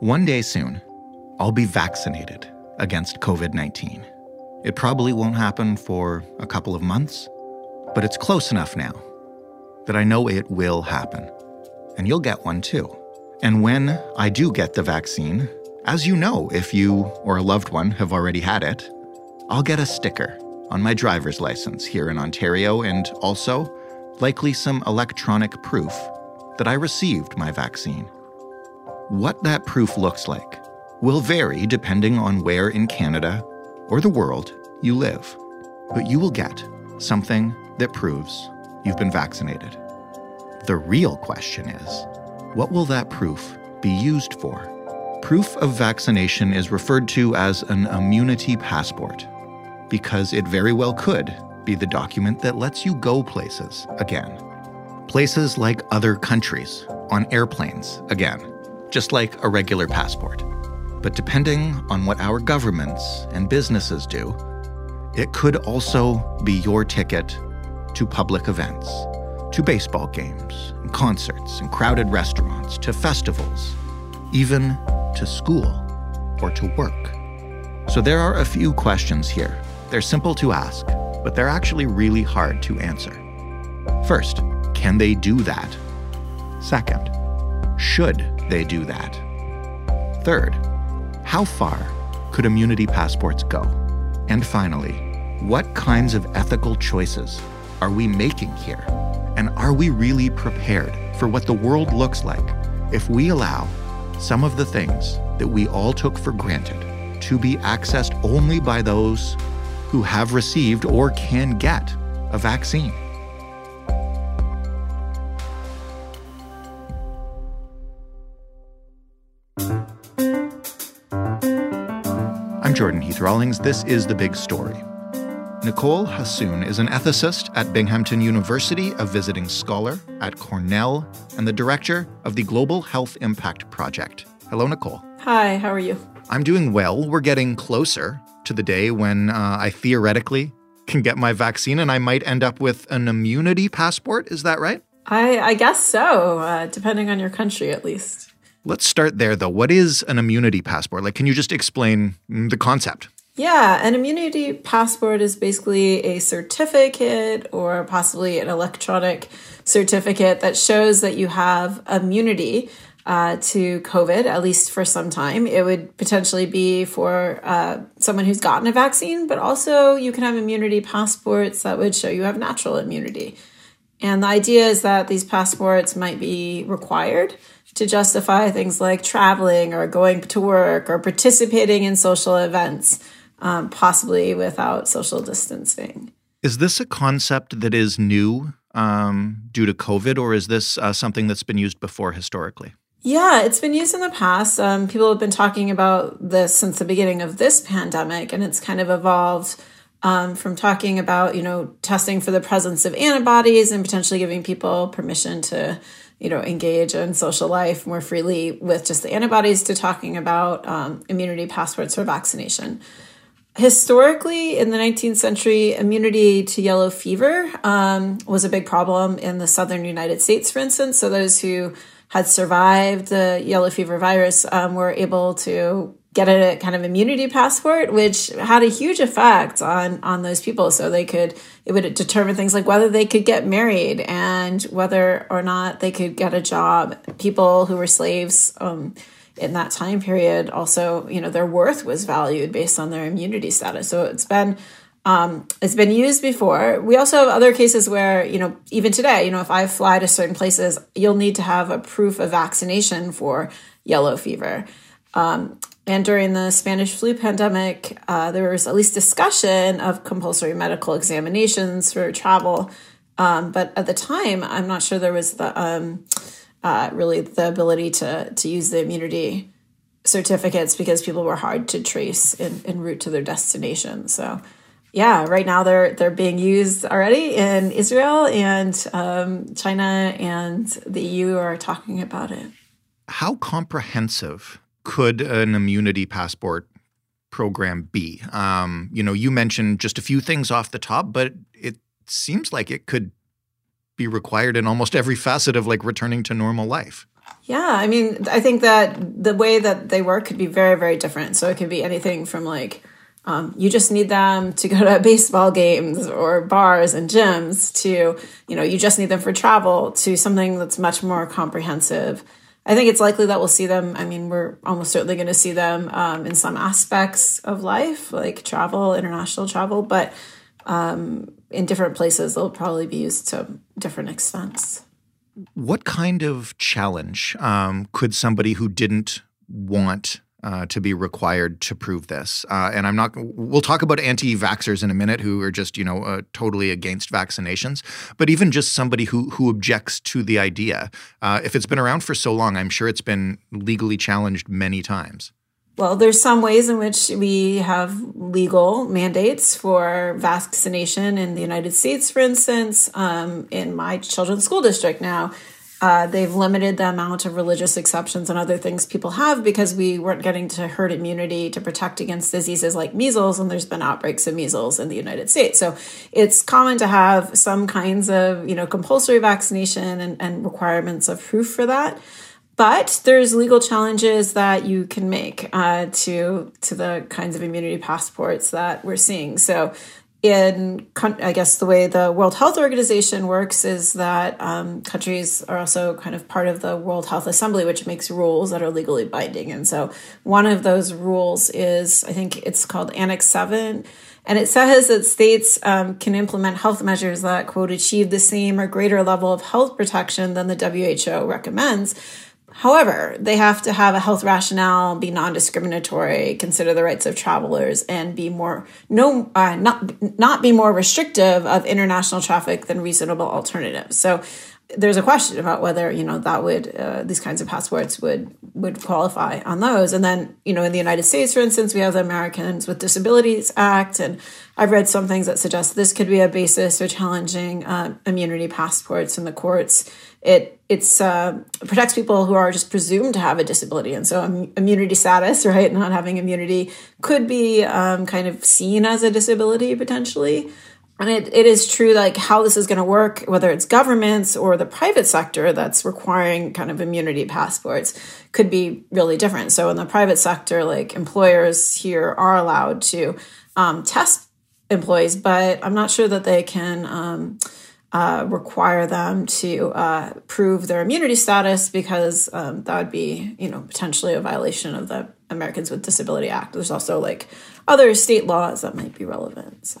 One day soon, I'll be vaccinated against COVID 19. It probably won't happen for a couple of months, but it's close enough now that I know it will happen. And you'll get one too. And when I do get the vaccine, as you know, if you or a loved one have already had it, I'll get a sticker on my driver's license here in Ontario and also likely some electronic proof that I received my vaccine. What that proof looks like will vary depending on where in Canada or the world you live, but you will get something that proves you've been vaccinated. The real question is what will that proof be used for? Proof of vaccination is referred to as an immunity passport because it very well could be the document that lets you go places again. Places like other countries, on airplanes again, just like a regular passport. But depending on what our governments and businesses do, it could also be your ticket to public events, to baseball games, and concerts, and crowded restaurants, to festivals, even to school or to work. So there are a few questions here. They're simple to ask, but they're actually really hard to answer. First, can they do that? Second, should they do that? Third, how far could immunity passports go? And finally, what kinds of ethical choices are we making here? And are we really prepared for what the world looks like if we allow some of the things that we all took for granted to be accessed only by those who have received or can get a vaccine? Jordan Heath Rawlings. This is The Big Story. Nicole Hassoun is an ethicist at Binghamton University, a visiting scholar at Cornell, and the director of the Global Health Impact Project. Hello, Nicole. Hi, how are you? I'm doing well. We're getting closer to the day when uh, I theoretically can get my vaccine and I might end up with an immunity passport. Is that right? I, I guess so, uh, depending on your country at least. Let's start there, though. What is an immunity passport? Like, can you just explain the concept? Yeah, an immunity passport is basically a certificate or possibly an electronic certificate that shows that you have immunity uh, to COVID, at least for some time. It would potentially be for uh, someone who's gotten a vaccine, but also you can have immunity passports that would show you have natural immunity. And the idea is that these passports might be required to justify things like traveling or going to work or participating in social events, um, possibly without social distancing. Is this a concept that is new um, due to COVID, or is this uh, something that's been used before historically? Yeah, it's been used in the past. Um, people have been talking about this since the beginning of this pandemic, and it's kind of evolved um, from talking about, you know, testing for the presence of antibodies and potentially giving people permission to you know, engage in social life more freely with just the antibodies to talking about um, immunity passports for vaccination. Historically, in the 19th century, immunity to yellow fever um, was a big problem in the southern United States, for instance. So, those who had survived the yellow fever virus um, were able to get a kind of immunity passport, which had a huge effect on on those people. So they could it would determine things like whether they could get married and whether or not they could get a job. People who were slaves um, in that time period also, you know, their worth was valued based on their immunity status. So it's been um, it's been used before. We also have other cases where, you know, even today, you know, if I fly to certain places, you'll need to have a proof of vaccination for yellow fever. Um, and during the Spanish flu pandemic, uh, there was at least discussion of compulsory medical examinations for travel. Um, but at the time, I'm not sure there was the um, uh, really the ability to to use the immunity certificates because people were hard to trace en route to their destination. So yeah, right now they're they're being used already in Israel and um, China and the EU are talking about it. How comprehensive could an immunity passport program be? Um, you know, you mentioned just a few things off the top, but it seems like it could be required in almost every facet of like returning to normal life. Yeah, I mean, I think that the way that they work could be very, very different. So it could be anything from like um, you just need them to go to baseball games or bars and gyms to you know you just need them for travel to something that's much more comprehensive. I think it's likely that we'll see them. I mean, we're almost certainly going to see them um, in some aspects of life, like travel, international travel, but um, in different places, they'll probably be used to different extents. What kind of challenge um, could somebody who didn't want uh, to be required to prove this. Uh, and I'm not. We'll talk about anti-vaxxers in a minute, who are just you know uh, totally against vaccinations. But even just somebody who who objects to the idea, uh, if it's been around for so long, I'm sure it's been legally challenged many times. Well, there's some ways in which we have legal mandates for vaccination in the United States, for instance. Um, in my children's school district now, uh, they've limited the amount of religious exceptions and other things people have because we weren't getting to herd immunity to protect against diseases like measles, and there's been outbreaks of measles in the United States. So it's common to have some kinds of you know compulsory vaccination and, and requirements of proof for that. But there's legal challenges that you can make uh, to to the kinds of immunity passports that we're seeing. So in I guess the way the World Health Organization works is that um, countries are also kind of part of the World Health Assembly, which makes rules that are legally binding. And so one of those rules is I think it's called Annex Seven. And it says that states um, can implement health measures that, quote, achieve the same or greater level of health protection than the WHO recommends However, they have to have a health rationale, be non-discriminatory, consider the rights of travelers, and be more no uh, not not be more restrictive of international traffic than reasonable alternatives. So there's a question about whether you know that would uh, these kinds of passports would would qualify on those. And then you know in the united states for instance we have the americans with disabilities act and i've read some things that suggest this could be a basis for challenging uh, immunity passports in the courts. It it's uh, protects people who are just presumed to have a disability. And so um, immunity status right not having immunity could be um, kind of seen as a disability potentially and it, it is true like how this is going to work whether it's governments or the private sector that's requiring kind of immunity passports could be really different. So in the private sector like employers here are allowed to um, test employees but i'm not sure that they can um, uh, require them to uh, prove their immunity status because um, that would be you know potentially a violation of the americans with disability act. There's also like other state laws that might be relevant so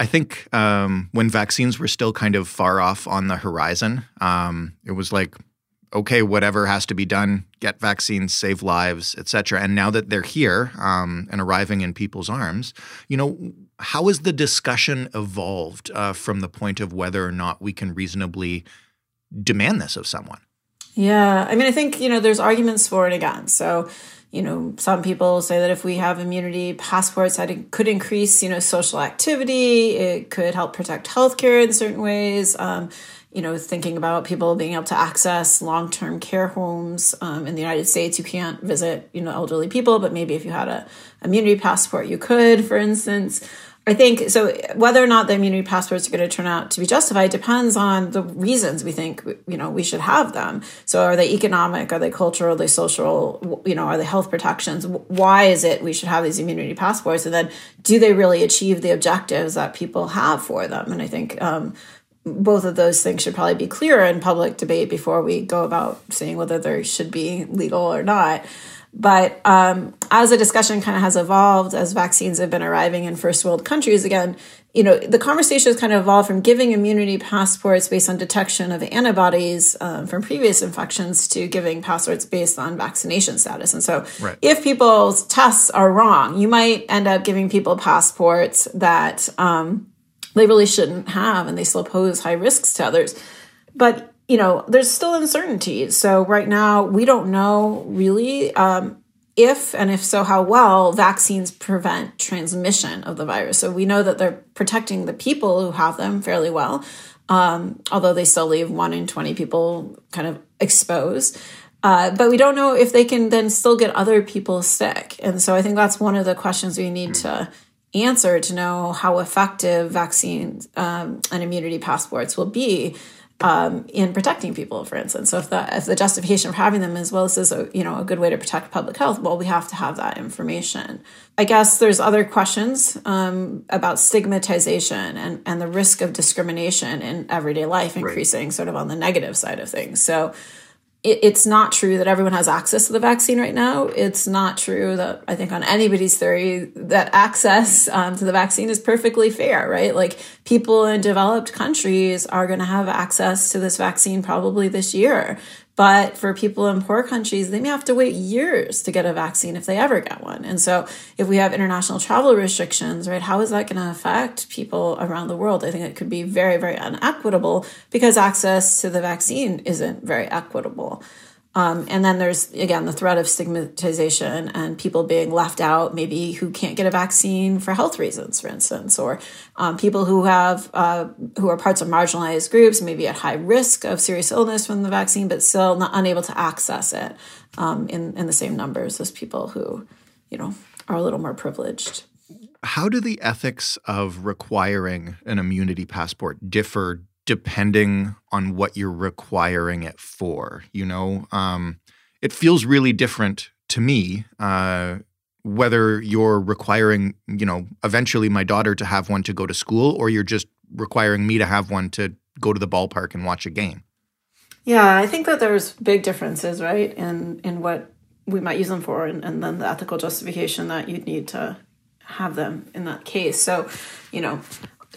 I think um, when vaccines were still kind of far off on the horizon, um, it was like, okay, whatever has to be done, get vaccines, save lives, etc. And now that they're here um, and arriving in people's arms, you know, how has the discussion evolved uh, from the point of whether or not we can reasonably demand this of someone? Yeah, I mean, I think you know, there's arguments for and against. So you know, some people say that if we have immunity passports, that it could increase, you know, social activity. It could help protect healthcare in certain ways. Um, you know, thinking about people being able to access long term care homes um, in the United States. You can't visit, you know, elderly people, but maybe if you had a immunity passport, you could, for instance. I think so. Whether or not the immunity passports are going to turn out to be justified depends on the reasons we think you know we should have them. So, are they economic? Are they cultural? Are they social? You know, are they health protections? Why is it we should have these immunity passports? And then, do they really achieve the objectives that people have for them? And I think um, both of those things should probably be clear in public debate before we go about saying whether they should be legal or not. But um, as the discussion kind of has evolved, as vaccines have been arriving in first world countries again, you know, the conversation has kind of evolved from giving immunity passports based on detection of antibodies um, from previous infections to giving passports based on vaccination status. And so, right. if people's tests are wrong, you might end up giving people passports that um, they really shouldn't have, and they still pose high risks to others. But you know, there's still uncertainties. So right now, we don't know really um, if and if so, how well vaccines prevent transmission of the virus. So we know that they're protecting the people who have them fairly well, um, although they still leave one in 20 people kind of exposed. Uh, but we don't know if they can then still get other people sick. And so I think that's one of the questions we need to answer to know how effective vaccines um, and immunity passports will be um, in protecting people, for instance. So if the if the justification for having them is well, this is a you know a good way to protect public health, well, we have to have that information. I guess there's other questions um, about stigmatization and and the risk of discrimination in everyday life increasing, right. sort of on the negative side of things. So it, it's not true that everyone has access to the vaccine right now. It's not true that I think on anybody's theory that access um, to the vaccine is perfectly fair, right? Like people in developed countries are going to have access to this vaccine probably this year. But for people in poor countries, they may have to wait years to get a vaccine if they ever get one. And so, if we have international travel restrictions, right, how is that going to affect people around the world? I think it could be very, very unequitable because access to the vaccine isn't very equitable. Um, and then there's again the threat of stigmatization and people being left out, maybe who can't get a vaccine for health reasons, for instance, or um, people who have uh, who are parts of marginalized groups, maybe at high risk of serious illness from the vaccine, but still not unable to access it um, in in the same numbers as people who, you know, are a little more privileged. How do the ethics of requiring an immunity passport differ depending on what you're requiring it for. You know, um, it feels really different to me uh, whether you're requiring, you know, eventually my daughter to have one to go to school, or you're just requiring me to have one to go to the ballpark and watch a game. Yeah, I think that there's big differences, right, in in what we might use them for, and, and then the ethical justification that you'd need to have them in that case. So, you know,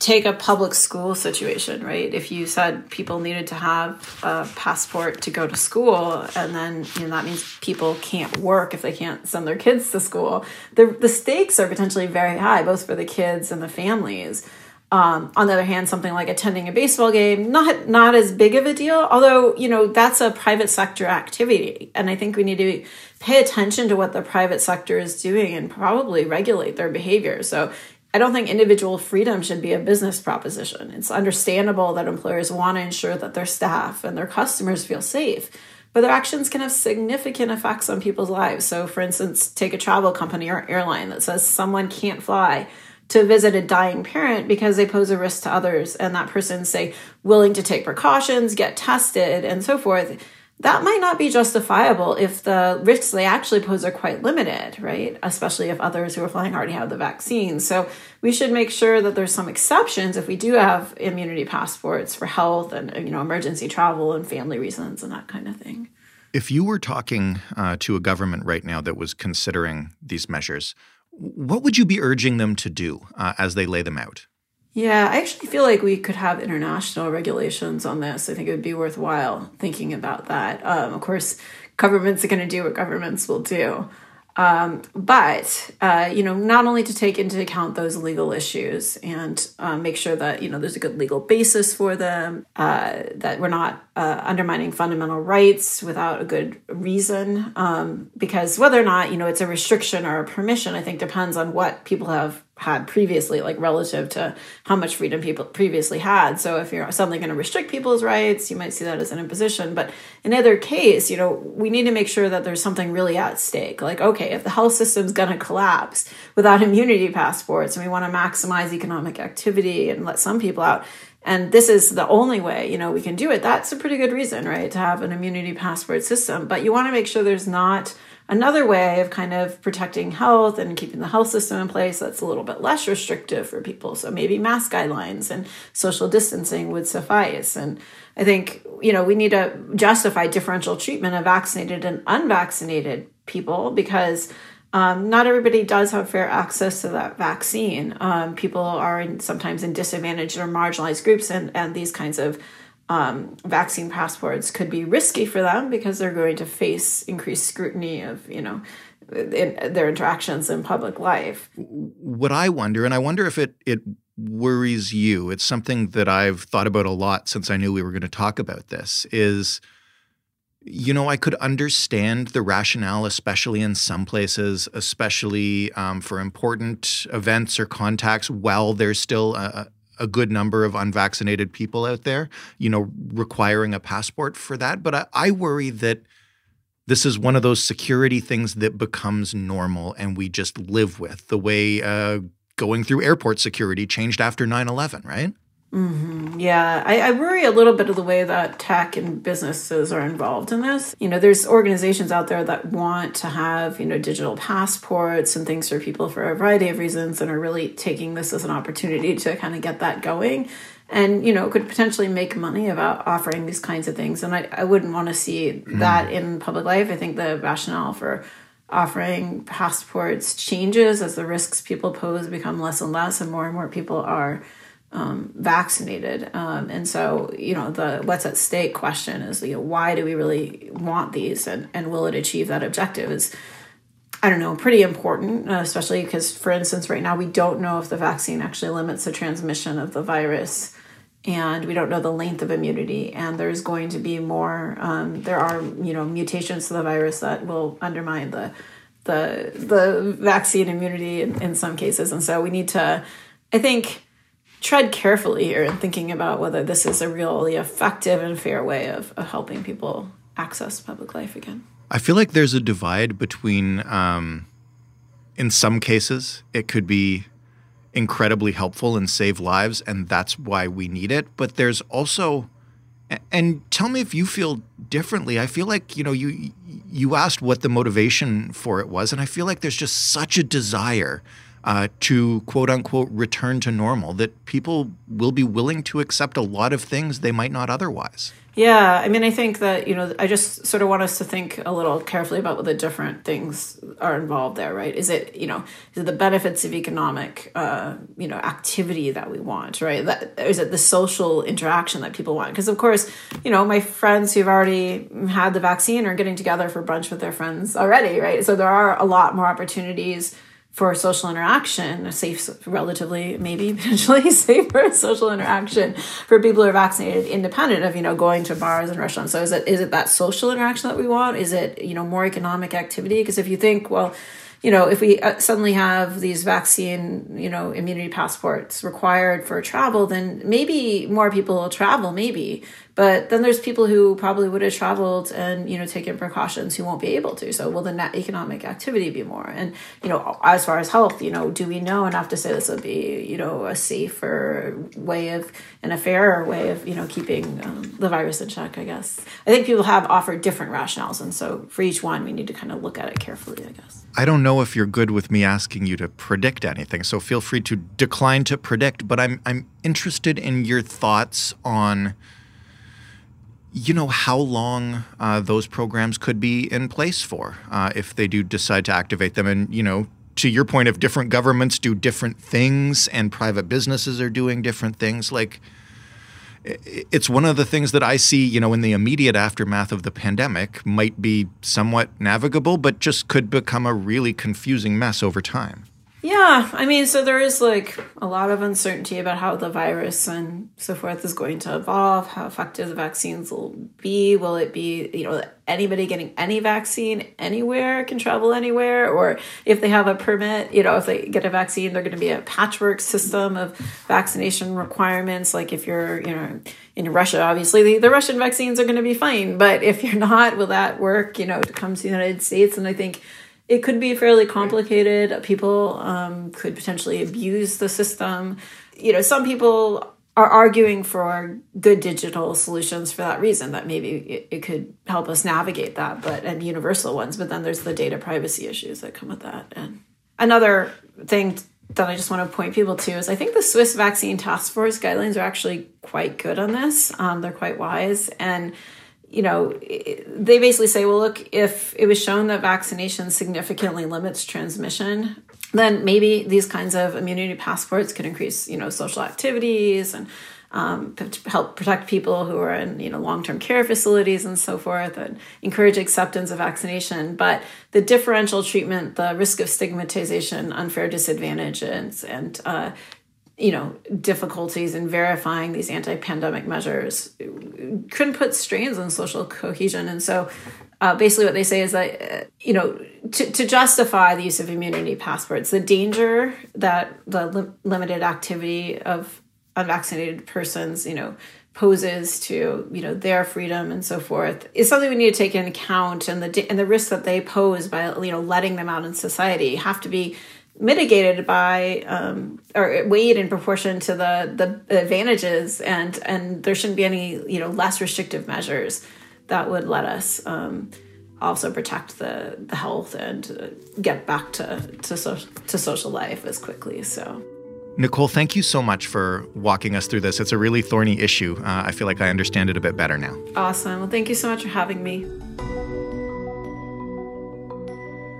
take a public school situation, right? If you said people needed to have a passport to go to school, and then you know that means people can't work if they can't send their kids to school, the the stakes are potentially very high, both for the kids and the families. Um, on the other hand, something like attending a baseball game, not not as big of a deal. Although you know that's a private sector activity, and I think we need to pay attention to what the private sector is doing and probably regulate their behavior. So I don't think individual freedom should be a business proposition. It's understandable that employers want to ensure that their staff and their customers feel safe, but their actions can have significant effects on people's lives. So, for instance, take a travel company or airline that says someone can't fly to visit a dying parent because they pose a risk to others, and that person's, say, willing to take precautions, get tested, and so forth that might not be justifiable if the risks they actually pose are quite limited, right? Especially if others who are flying already have the vaccine. So we should make sure that there's some exceptions if we do have immunity passports for health and you know emergency travel and family reasons and that kind of thing. If you were talking uh, to a government right now that was considering these measures, what would you be urging them to do uh, as they lay them out? Yeah, I actually feel like we could have international regulations on this. I think it would be worthwhile thinking about that. Um, of course, governments are going to do what governments will do. Um, but uh, you know, not only to take into account those legal issues and uh, make sure that you know there's a good legal basis for them, uh, that we're not uh, undermining fundamental rights without a good reason. Um, because whether or not you know it's a restriction or a permission, I think depends on what people have had previously, like relative to how much freedom people previously had. So if you're suddenly going to restrict people's rights, you might see that as an imposition. But in either case, you know, we need to make sure that there's something really at stake. Like, okay, if the health system's going to collapse without immunity passports and we want to maximize economic activity and let some people out, and this is the only way, you know, we can do it, that's a pretty good reason, right, to have an immunity passport system. But you want to make sure there's not another way of kind of protecting health and keeping the health system in place that's a little bit less restrictive for people. So maybe mask guidelines and social distancing would suffice. And I think, you know, we need to justify differential treatment of vaccinated and unvaccinated people because um, not everybody does have fair access to that vaccine. Um, people are in, sometimes in disadvantaged or marginalized groups, and, and these kinds of um, vaccine passports could be risky for them because they're going to face increased scrutiny of, you know, in their interactions in public life. What I wonder, and I wonder if it it worries you, it's something that I've thought about a lot since I knew we were going to talk about this, is – you know, I could understand the rationale, especially in some places, especially um, for important events or contacts, while there's still a, a, good number of unvaccinated people out there, you know, requiring a passport for that. But I, I worry that this is one of those security things that becomes normal and we just live with the way uh, going through airport security changed after 9 11, right? Mm-hmm. Yeah, I, I, worry a little bit of the way that tech and businesses are involved in this. You know, there's organizations out there that want to have, you know, digital passports and things for people for a variety of reasons and are really taking this as an opportunity to kind of get that going and, you know, could potentially make money about offering these kinds of things. And I, I wouldn't want to see mm. that in public life. I think the rationale for offering passports changes as the risks people pose become less and less and more and more people are um, vaccinated. Um, and so, you know, the what's at stake question is, you know, why do we really want these and, and will it achieve that objective is, I don't know, pretty important, uh, especially because, for instance, right now we don't know if the vaccine actually limits the transmission of the virus and we don't know the length of immunity and there's going to be more um, there are you know mutations to the virus that will undermine the the the vaccine immunity in, in some cases and so we need to i think tread carefully here in thinking about whether this is a really effective and fair way of, of helping people access public life again. I feel like there's a divide between, um, in some cases, it could be incredibly helpful and save lives, and that's why we need it. But there's also, and tell me if you feel differently. I feel like you know you you asked what the motivation for it was, and I feel like there's just such a desire uh, to quote unquote return to normal, that people will be willing to accept a lot of things they might not otherwise. Yeah, I mean, I think that, you know, I just sort of want us to think a little carefully about what the different things are involved there, right? Is it, you know, is it the benefits of economic, uh, you know, activity that we want, right? That, is it the social interaction that people want? Because, of course, you know, my friends who've already had the vaccine are getting together for brunch with their friends already, right? So there are a lot more opportunities for social interaction, a safe, relatively, maybe potentially safer social interaction for people who are vaccinated, independent of you know going to bars and restaurants. So is it is it that social interaction that we want? Is it you know more economic activity? Because if you think, well, you know, if we uh, suddenly have these vaccine, you know, immunity passports required for travel, then maybe more people will travel, maybe. But then there's people who probably would have traveled and, you know, taken precautions who won't be able to. So will the net economic activity be more? And, you know, as far as health, you know, do we know enough to say this would be, you know, a safer way of, and a fairer way of, you know, keeping um, the virus in check, I guess. I think people have offered different rationales. And so for each one, we need to kind of look at it carefully, I guess. I don't know if you're good with me asking you to predict anything, so feel free to decline to predict. But I'm I'm interested in your thoughts on, you know, how long uh, those programs could be in place for uh, if they do decide to activate them, and you know, to your point, if different governments do different things and private businesses are doing different things, like it's one of the things that I see, you know, in the immediate aftermath of the pandemic might be somewhat navigable, but just could become a really confusing mess over time. Yeah, I mean, so there is like a lot of uncertainty about how the virus and so forth is going to evolve, how effective the vaccines will be. Will it be, you know, anybody getting any vaccine anywhere can travel anywhere? Or if they have a permit, you know, if they get a vaccine, they're going to be a patchwork system of vaccination requirements. Like if you're, you know, in Russia, obviously the, the Russian vaccines are going to be fine. But if you're not, will that work, you know, to come to the United States? And I think it could be fairly complicated. People um, could potentially abuse the system. You know, some people are arguing for good digital solutions for that reason that maybe it, it, could help us navigate that but and universal ones but then there's the data privacy issues that come with that and another thing that i just want to point people to is i think the swiss vaccine task force guidelines are actually quite good on this um, they're quite wise and you know they basically say well look if it was shown that vaccination significantly limits transmission then maybe these kinds of immunity passports could increase, you know, social activities and um, help protect people who are in, you know, long-term care facilities and so forth, and encourage acceptance of vaccination. But the differential treatment, the risk of stigmatization, unfair disadvantages, and, uh, you know difficulties in verifying these anti-pandemic measures couldn't put strains on social cohesion. And so uh, basically what they say is that uh, you know to, to justify the use of immunity passports the danger that the li- limited activity of unvaccinated persons you know poses to you know their freedom and so forth is something we need to take into account. And the and the risks that they pose by you know letting them out in society have to be mitigated by um, or weighed in proportion to the the advantages and and there shouldn't be any you know less restrictive measures that would let us um, also protect the, the health and uh, get back to to, so, to social life as quickly. So. Nicole, thank you so much for walking us through this. It's a really thorny issue. Uh, I feel like I understand it a bit better now. Awesome. Well, thank you so much for having me.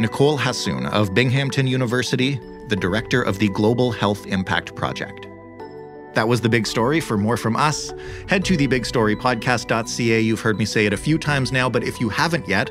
Nicole Hassoun of Binghamton University, the director of the Global Health Impact Project. That was the big story. For more from us, head to thebigstorypodcast.ca. You've heard me say it a few times now, but if you haven't yet,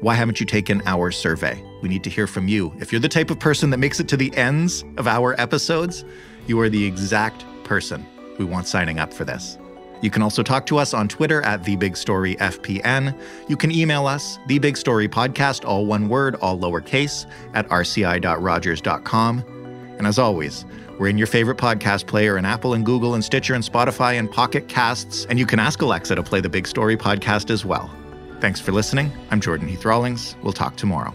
why haven't you taken our survey? We need to hear from you. If you're the type of person that makes it to the ends of our episodes, you are the exact person we want signing up for this. You can also talk to us on Twitter at TheBigStoryFPN. You can email us, TheBigStoryPodcast, all one word, all lowercase, at rci.rogers.com. And as always, we're in your favorite podcast player in Apple and Google and Stitcher and Spotify and Pocket Casts, and you can ask Alexa to play the Big Story podcast as well. Thanks for listening. I'm Jordan Heath Rawlings. We'll talk tomorrow.